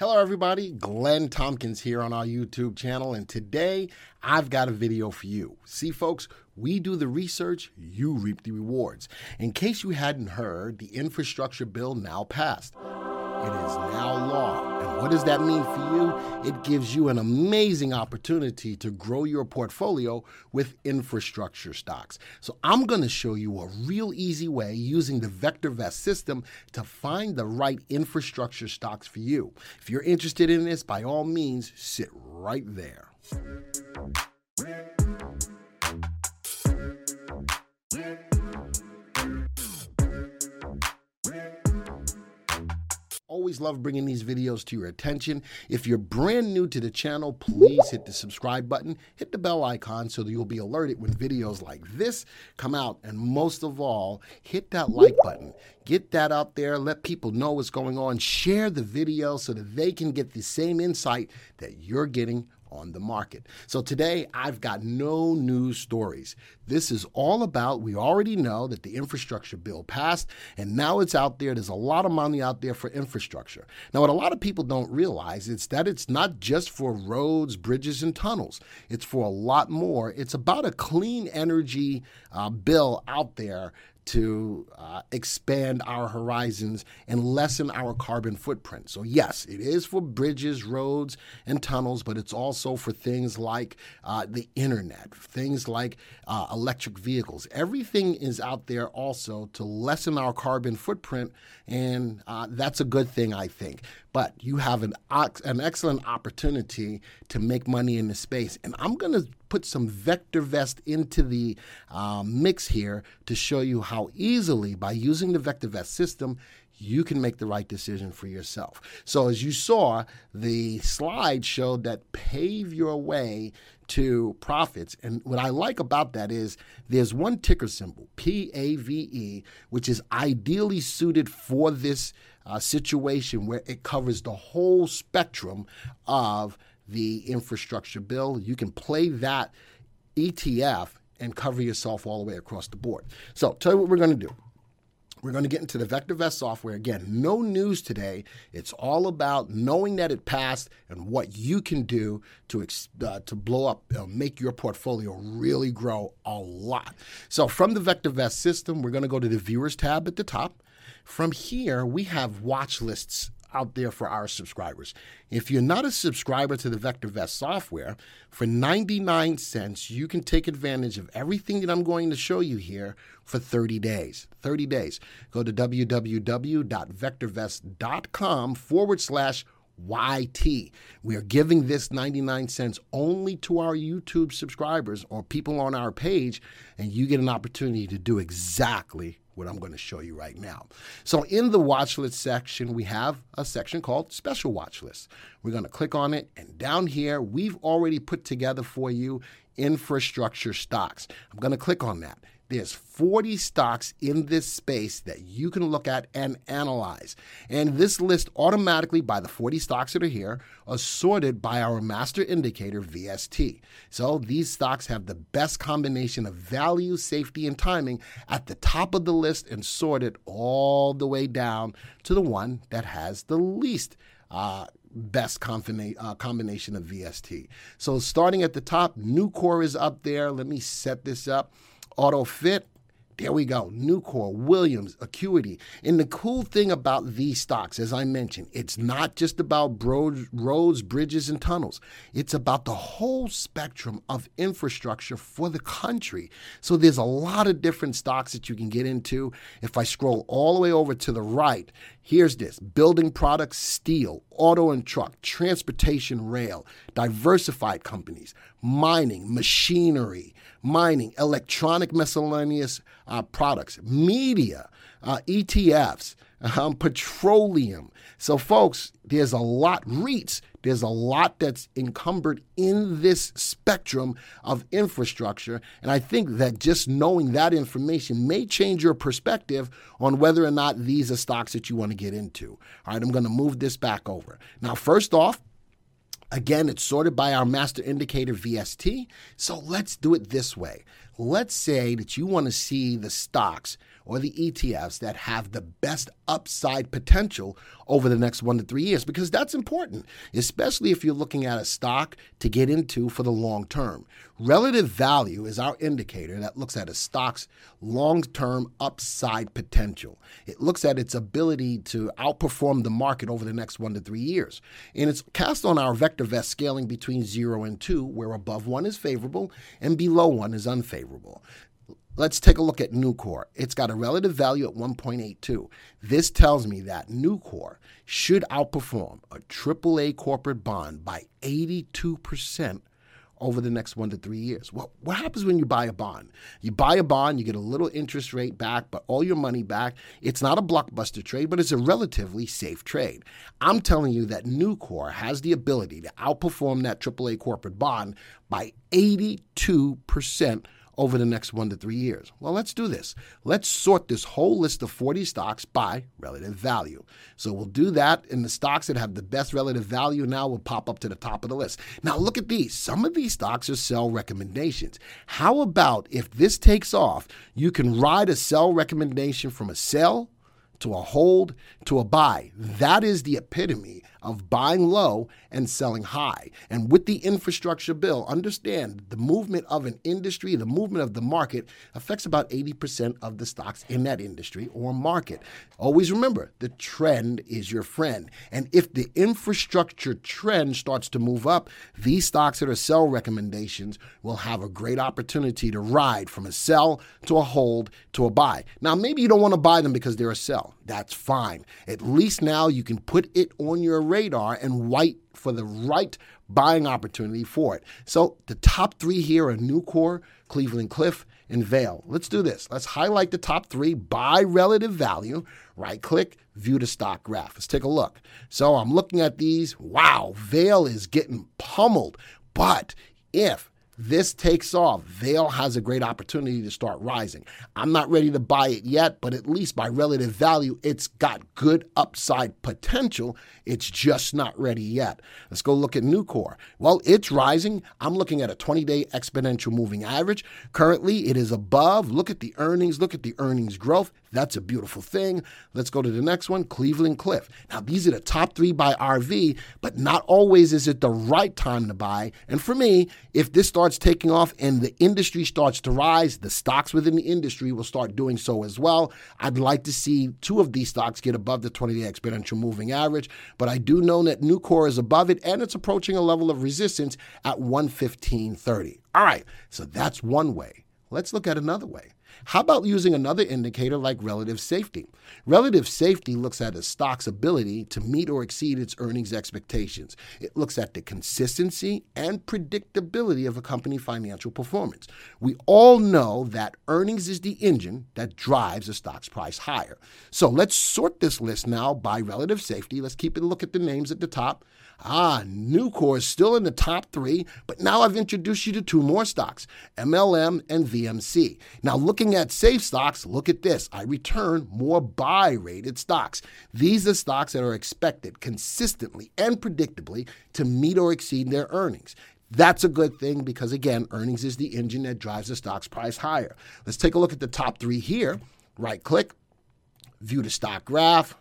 Hello, everybody. Glenn Tompkins here on our YouTube channel, and today I've got a video for you. See, folks, we do the research, you reap the rewards. In case you hadn't heard, the infrastructure bill now passed. It is now law. And what does that mean for you? It gives you an amazing opportunity to grow your portfolio with infrastructure stocks. So I'm going to show you a real easy way using the VectorVest system to find the right infrastructure stocks for you. If you're interested in this, by all means, sit right there. Always love bringing these videos to your attention. If you're brand new to the channel, please hit the subscribe button, hit the bell icon so that you'll be alerted when videos like this come out. And most of all, hit that like button. Get that out there, let people know what's going on, share the video so that they can get the same insight that you're getting on the market. So today I've got no news stories. This is all about, we already know that the infrastructure bill passed and now it's out there. There's a lot of money out there for infrastructure. Now, what a lot of people don't realize is that it's not just for roads, bridges, and tunnels. It's for a lot more. It's about a clean energy uh, bill out there to uh, expand our horizons and lessen our carbon footprint. So, yes, it is for bridges, roads, and tunnels, but it's also for things like uh, the internet, things like uh, electric vehicles. Everything is out there also to lessen our carbon footprint, and uh, that's a good thing, I think. But you have an, an excellent opportunity to make money in the space. And I'm going to put some VectorVest into the um, mix here to show you how easily, by using the VectorVest system, you can make the right decision for yourself. So, as you saw, the slide showed that pave your way to profits. And what I like about that is there's one ticker symbol, P A V E, which is ideally suited for this uh, situation where it covers the whole spectrum of the infrastructure bill. You can play that ETF and cover yourself all the way across the board. So, tell you what we're going to do. We're going to get into the VectorVest software. Again, no news today. It's all about knowing that it passed and what you can do to, uh, to blow up, uh, make your portfolio really grow a lot. So, from the VectorVest system, we're going to go to the Viewers tab at the top. From here, we have watch lists out there for our subscribers. If you're not a subscriber to the VectorVest software, for 99 cents, you can take advantage of everything that I'm going to show you here for 30 days. 30 days. Go to www.vectorvest.com forward slash YT. We are giving this 99 cents only to our YouTube subscribers or people on our page, and you get an opportunity to do exactly what I'm going to show you right now. So, in the watch list section, we have a section called Special Watch List. We're going to click on it, and down here, we've already put together for you infrastructure stocks. I'm going to click on that. There's 40 stocks in this space that you can look at and analyze. And this list automatically, by the 40 stocks that are here, are sorted by our master indicator, VST. So these stocks have the best combination of value, safety, and timing at the top of the list and sorted all the way down to the one that has the least. Uh, best combina- uh, combination of VST. So starting at the top, Nucor is up there. Let me set this up. Auto Fit, there we go. Nucor, Williams, Acuity. And the cool thing about these stocks, as I mentioned, it's not just about roads, bridges, and tunnels. It's about the whole spectrum of infrastructure for the country. So there's a lot of different stocks that you can get into. If I scroll all the way over to the right, here's this building products, steel, auto and truck, transportation, rail, diversified companies, mining, machinery, mining, electronic miscellaneous uh, products, media, uh, ETFs, um, petroleum. So, folks, there's a lot, REITs, There's a lot that's encumbered in this spectrum of infrastructure. And I think that just knowing that information may change your perspective on whether or not these are stocks that you want to get into. All right, I'm going to move this back over. Now, first off, Again, it's sorted by our master indicator VST. So let's do it this way. Let's say that you want to see the stocks or the ETFs that have the best upside potential over the next one to three years, because that's important, especially if you're looking at a stock to get into for the long term. Relative value is our indicator that looks at a stock's long term upside potential. It looks at its ability to outperform the market over the next one to three years. And it's cast on our VectorVest scaling between zero and two, where above one is favorable and below one is unfavorable. Let's take a look at Nucor. It's got a relative value at 1.82. This tells me that Nucor should outperform a AAA corporate bond by 82% over the next one to three years. Well, what happens when you buy a bond? You buy a bond, you get a little interest rate back, but all your money back. It's not a blockbuster trade, but it's a relatively safe trade. I'm telling you that Nucor has the ability to outperform that AAA corporate bond by 82% over the next one to three years? Well, let's do this. Let's sort this whole list of 40 stocks by relative value. So we'll do that, and the stocks that have the best relative value now will pop up to the top of the list. Now, look at these. Some of these stocks are sell recommendations. How about if this takes off, you can ride a sell recommendation from a sell to a hold to a buy. That is the epitome of buying low and selling high. And with the infrastructure bill, understand the movement of an industry, the movement of the market affects about 80% of the stocks in that industry or market. Always remember, the trend is your friend. And if the infrastructure trend starts to move up, these stocks that are sell recommendations will have a great opportunity to ride from a sell to a hold to a buy. Now, maybe you don't want to buy them because they're a sell. That's fine. At least now you can put it on your radar and wait for the right buying opportunity for it. So the top three here are Nucor, Cleveland Cliff, and Vale. Let's do this. Let's highlight the top three by relative value. Right click, view the stock graph. Let's take a look. So I'm looking at these. Wow, Vale is getting pummeled. But if this takes off, Vale has a great opportunity to start rising. I'm not ready to buy it yet, but at least by relative value, it's got good upside potential. It's just not ready yet. Let's go look at Nucor. Well, it's rising. I'm looking at a 20 day exponential moving average. Currently, it is above. Look at the earnings. Look at the earnings growth. That's a beautiful thing. Let's go to the next one Cleveland Cliff. Now, these are the top three by RV, but not always is it the right time to buy. And for me, if this starts taking off and the industry starts to rise, the stocks within the industry will start doing so as well. I'd like to see two of these stocks get above the 20 day exponential moving average, but I do know that Nucor is above it and it's approaching a level of resistance at 115.30. All right, so that's one way. Let's look at another way. How about using another indicator like relative safety? Relative safety looks at a stock's ability to meet or exceed its earnings expectations. It looks at the consistency and predictability of a company financial performance. We all know that earnings is the engine that drives a stock's price higher. So let's sort this list now by relative safety. Let's keep a look at the names at the top. Ah, Nucor is still in the top three, but now I've introduced you to two more stocks, MLM and VMC. Now, looking at safe stocks, look at this. I return more buy rated stocks. These are stocks that are expected consistently and predictably to meet or exceed their earnings. That's a good thing because, again, earnings is the engine that drives the stock's price higher. Let's take a look at the top three here. Right click, view the stock graph.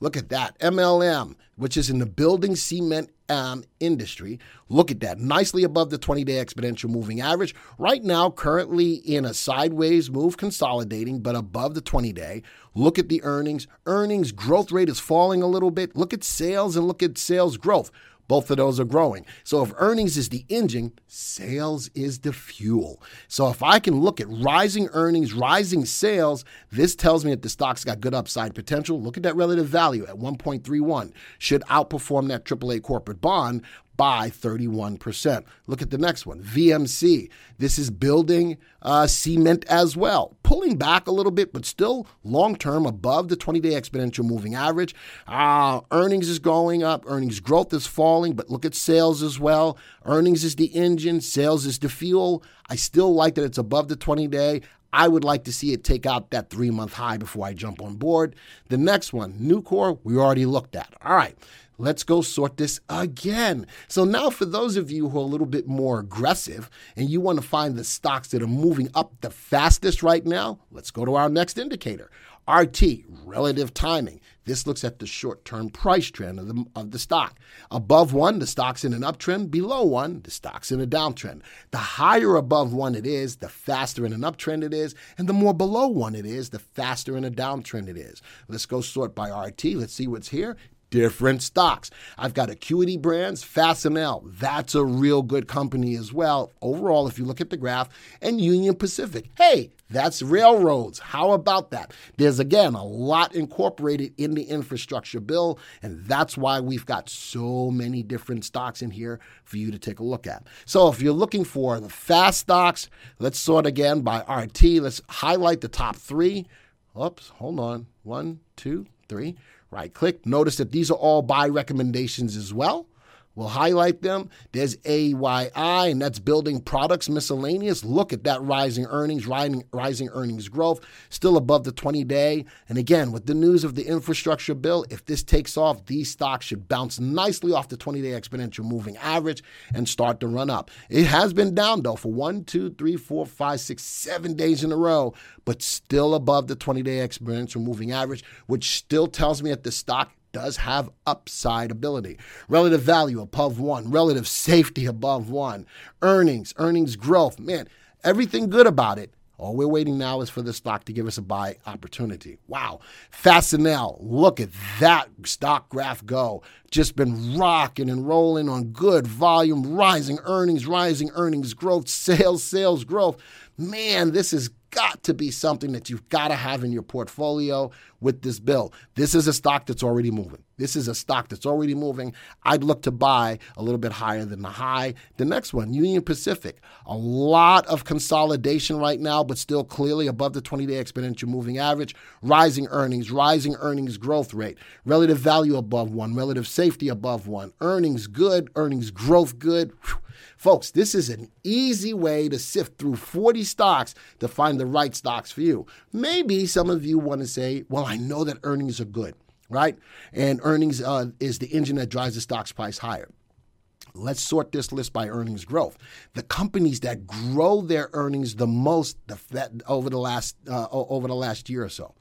Look at that. MLM, which is in the building cement um, industry. Look at that. Nicely above the 20 day exponential moving average. Right now, currently in a sideways move, consolidating, but above the 20 day. Look at the earnings. Earnings growth rate is falling a little bit. Look at sales and look at sales growth. Both of those are growing. So if earnings is the engine, sales is the fuel. So if I can look at rising earnings, rising sales, this tells me that the stock's got good upside potential. Look at that relative value at 1.31. Should outperform that AAA corporate bond by 31%. Look at the next one, VMC. This is building uh, cement as well, pulling back a little bit, but still long term above the 20 day exponential moving average. Uh, earnings is going up, earnings growth is falling, but look at sales as well. Earnings is the engine, sales is the fuel. I still like that it's above the 20 day. I would like to see it take out that three month high before I jump on board. The next one, Nucor, we already looked at. All right. Let's go sort this again. So, now for those of you who are a little bit more aggressive and you want to find the stocks that are moving up the fastest right now, let's go to our next indicator RT, relative timing. This looks at the short term price trend of the, of the stock. Above one, the stock's in an uptrend. Below one, the stock's in a downtrend. The higher above one it is, the faster in an uptrend it is. And the more below one it is, the faster in a downtrend it is. Let's go sort by RT. Let's see what's here different stocks. I've got Acuity Brands, Fastenal. That's a real good company as well. Overall, if you look at the graph, and Union Pacific. Hey, that's railroads. How about that? There's again a lot incorporated in the infrastructure bill, and that's why we've got so many different stocks in here for you to take a look at. So if you're looking for the fast stocks, let's sort again by RT. Let's highlight the top three. Oops, hold on. One, two, three. Right click. Notice that these are all buy recommendations as well. We'll highlight them. There's AYI, and that's building products miscellaneous. Look at that rising earnings, rising, rising earnings growth, still above the 20 day. And again, with the news of the infrastructure bill, if this takes off, these stocks should bounce nicely off the 20 day exponential moving average and start to run up. It has been down though for one, two, three, four, five, six, seven days in a row, but still above the 20 day exponential moving average, which still tells me that the stock does have upside ability. Relative value above one, relative safety above one, earnings, earnings growth. Man, everything good about it. All we're waiting now is for the stock to give us a buy opportunity. Wow. Fastenal, look at that stock graph go. Just been rocking and rolling on good volume, rising earnings, rising earnings growth, sales, sales growth. Man, this is got to be something that you've got to have in your portfolio with this bill. This is a stock that's already moving. This is a stock that's already moving. I'd look to buy a little bit higher than the high. The next one, Union Pacific. A lot of consolidation right now, but still clearly above the 20 day exponential moving average. Rising earnings, rising earnings growth rate, relative value above one, relative safety above one, earnings good, earnings growth good. Whew Folks, this is an easy way to sift through 40 stocks to find the right stocks for you. Maybe some of you want to say, well, I know that earnings are good, right? And earnings uh, is the engine that drives the stock's price higher. Let's sort this list by earnings growth. The companies that grow their earnings the most over the last uh, over the last year or so.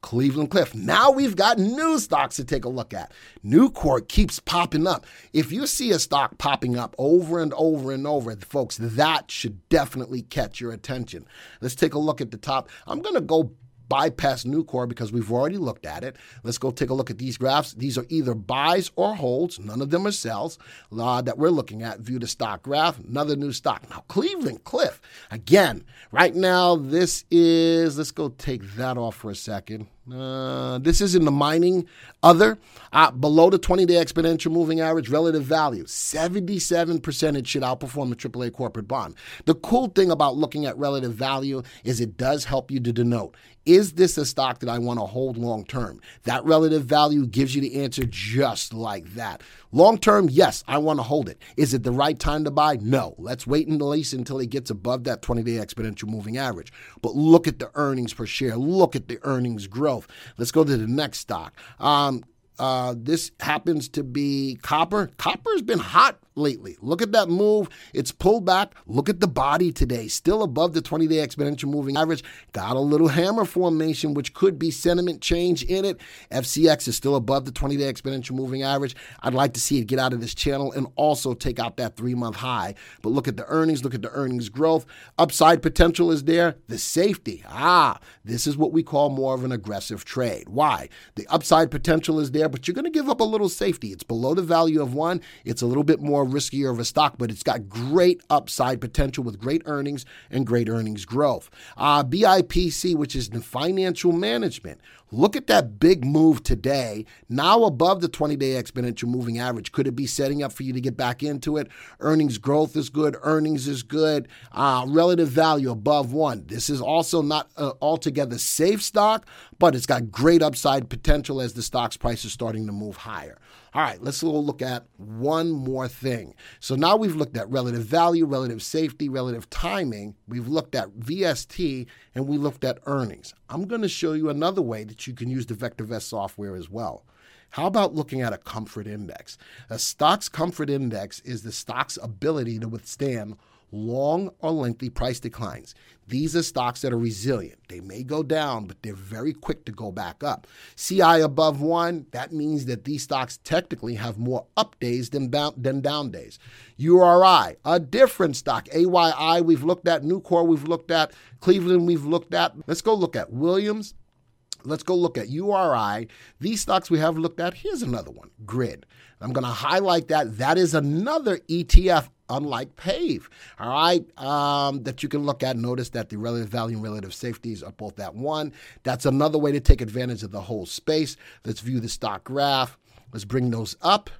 Cleveland Cliff. Now we've got new stocks to take a look at. Nucor keeps popping up. If you see a stock popping up over and over and over, folks, that should definitely catch your attention. Let's take a look at the top. I'm going to go bypass Nucor because we've already looked at it. Let's go take a look at these graphs. These are either buys or holds. None of them are sells uh, that we're looking at. View the stock graph. Another new stock. Now, Cleveland Cliff. Again, right now, this is, let's go take that off for a second. Uh, this is in the mining other uh, below the 20 day exponential moving average relative value 77% it should outperform a AAA corporate bond. The cool thing about looking at relative value is it does help you to denote is this a stock that I want to hold long term? That relative value gives you the answer just like that. Long term, yes, I want to hold it. Is it the right time to buy? No. Let's wait and lease until it gets above that 20 day exponential moving average. But look at the earnings per share. Look at the earnings growth. Let's go to the next stock. Um, uh, this happens to be copper. Copper has been hot lately. Look at that move. It's pulled back. Look at the body today, still above the 20 day exponential moving average. Got a little hammer formation, which could be sentiment change in it. FCX is still above the 20 day exponential moving average. I'd like to see it get out of this channel and also take out that three month high. But look at the earnings, look at the earnings growth. Upside potential is there. The safety. Ah, this is what we call more of an aggressive trade. Why? The upside potential is there there, but you're going to give up a little safety. It's below the value of one. It's a little bit more riskier of a stock, but it's got great upside potential with great earnings and great earnings growth. Uh, BIPC, which is the financial management. Look at that big move today, now above the 20 day exponential moving average. Could it be setting up for you to get back into it? Earnings growth is good, earnings is good, uh, relative value above one. This is also not altogether safe stock, but it's got great upside potential as the stock's price is starting to move higher. All right, let's look at one more thing. So now we've looked at relative value, relative safety, relative timing. We've looked at VST and we looked at earnings. I'm going to show you another way that you can use the VectorVest software as well. How about looking at a comfort index? A stock's comfort index is the stock's ability to withstand long or lengthy price declines. These are stocks that are resilient. They may go down, but they're very quick to go back up. CI above one, that means that these stocks technically have more up days than, than down days. URI, a different stock. AYI, we've looked at. Nucor, we've looked at. Cleveland, we've looked at. Let's go look at Williams. Let's go look at URI. These stocks we have looked at. Here's another one, Grid. I'm going to highlight that. That is another ETF unlike PAVE, all right, um, that you can look at. Notice that the relative value and relative safeties are both at one. That's another way to take advantage of the whole space. Let's view the stock graph. Let's bring those up.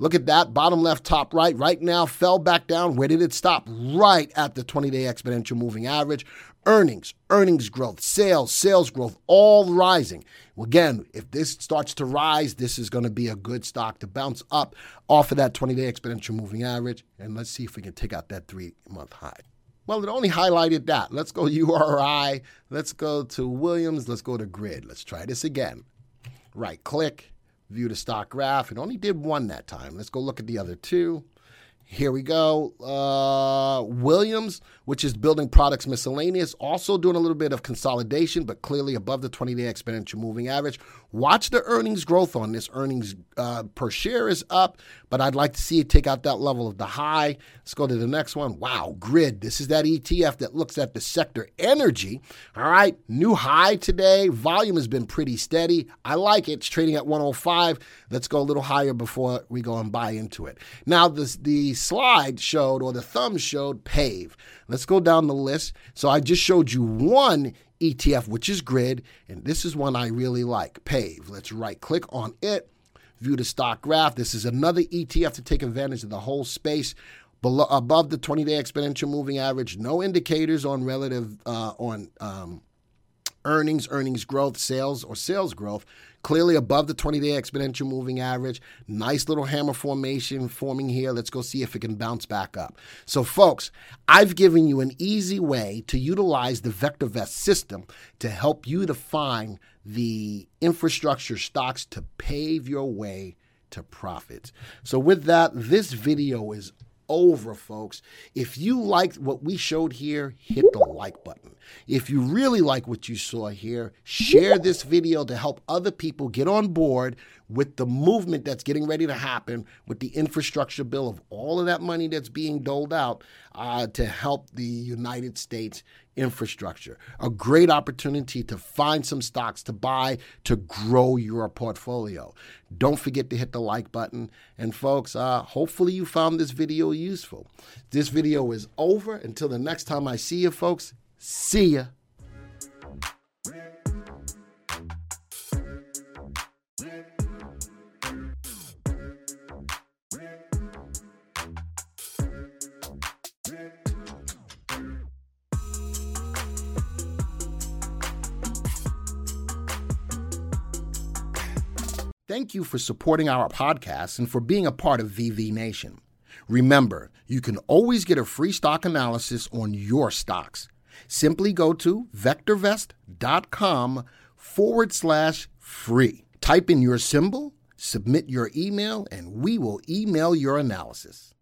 Look at that, bottom left, top right. Right now, fell back down. Where did it stop? Right at the 20 day exponential moving average. Earnings, earnings growth, sales, sales growth, all rising. Again, if this starts to rise, this is going to be a good stock to bounce up off of that 20 day exponential moving average. And let's see if we can take out that three month high. Well, it only highlighted that. Let's go URI. Let's go to Williams. Let's go to Grid. Let's try this again. Right click, view the stock graph. It only did one that time. Let's go look at the other two. Here we go. Uh, Williams, which is building products miscellaneous, also doing a little bit of consolidation, but clearly above the 20 day exponential moving average. Watch the earnings growth on this. Earnings uh, per share is up, but I'd like to see it take out that level of the high. Let's go to the next one. Wow, grid. This is that ETF that looks at the sector energy. All right, new high today. Volume has been pretty steady. I like it. It's trading at 105. Let's go a little higher before we go and buy into it. Now, this, the slide showed, or the thumb showed, PAVE. Let's go down the list. So I just showed you one ETF, which is Grid, and this is one I really like, PAVE. Let's right click on it, view the stock graph. This is another ETF to take advantage of the whole space. Below, above the 20-day exponential moving average, no indicators on relative uh, on um, earnings, earnings growth, sales, or sales growth clearly above the 20 day exponential moving average. Nice little hammer formation forming here. Let's go see if it can bounce back up. So, folks, I've given you an easy way to utilize the VectorVest system to help you to find the infrastructure stocks to pave your way to profits. So, with that, this video is over, folks. If you liked what we showed here, hit the like button. If you really like what you saw here, share this video to help other people get on board with the movement that's getting ready to happen with the infrastructure bill of all of that money that's being doled out uh, to help the United States infrastructure. A great opportunity to find some stocks to buy to grow your portfolio. Don't forget to hit the like button. And folks, uh, hopefully you found this video useful. This video is over. Until the next time I see you, folks, see ya. Thank you for supporting our podcast and for being a part of VV Nation. Remember, you can always get a free stock analysis on your stocks. Simply go to vectorvest.com forward slash free. Type in your symbol, submit your email, and we will email your analysis.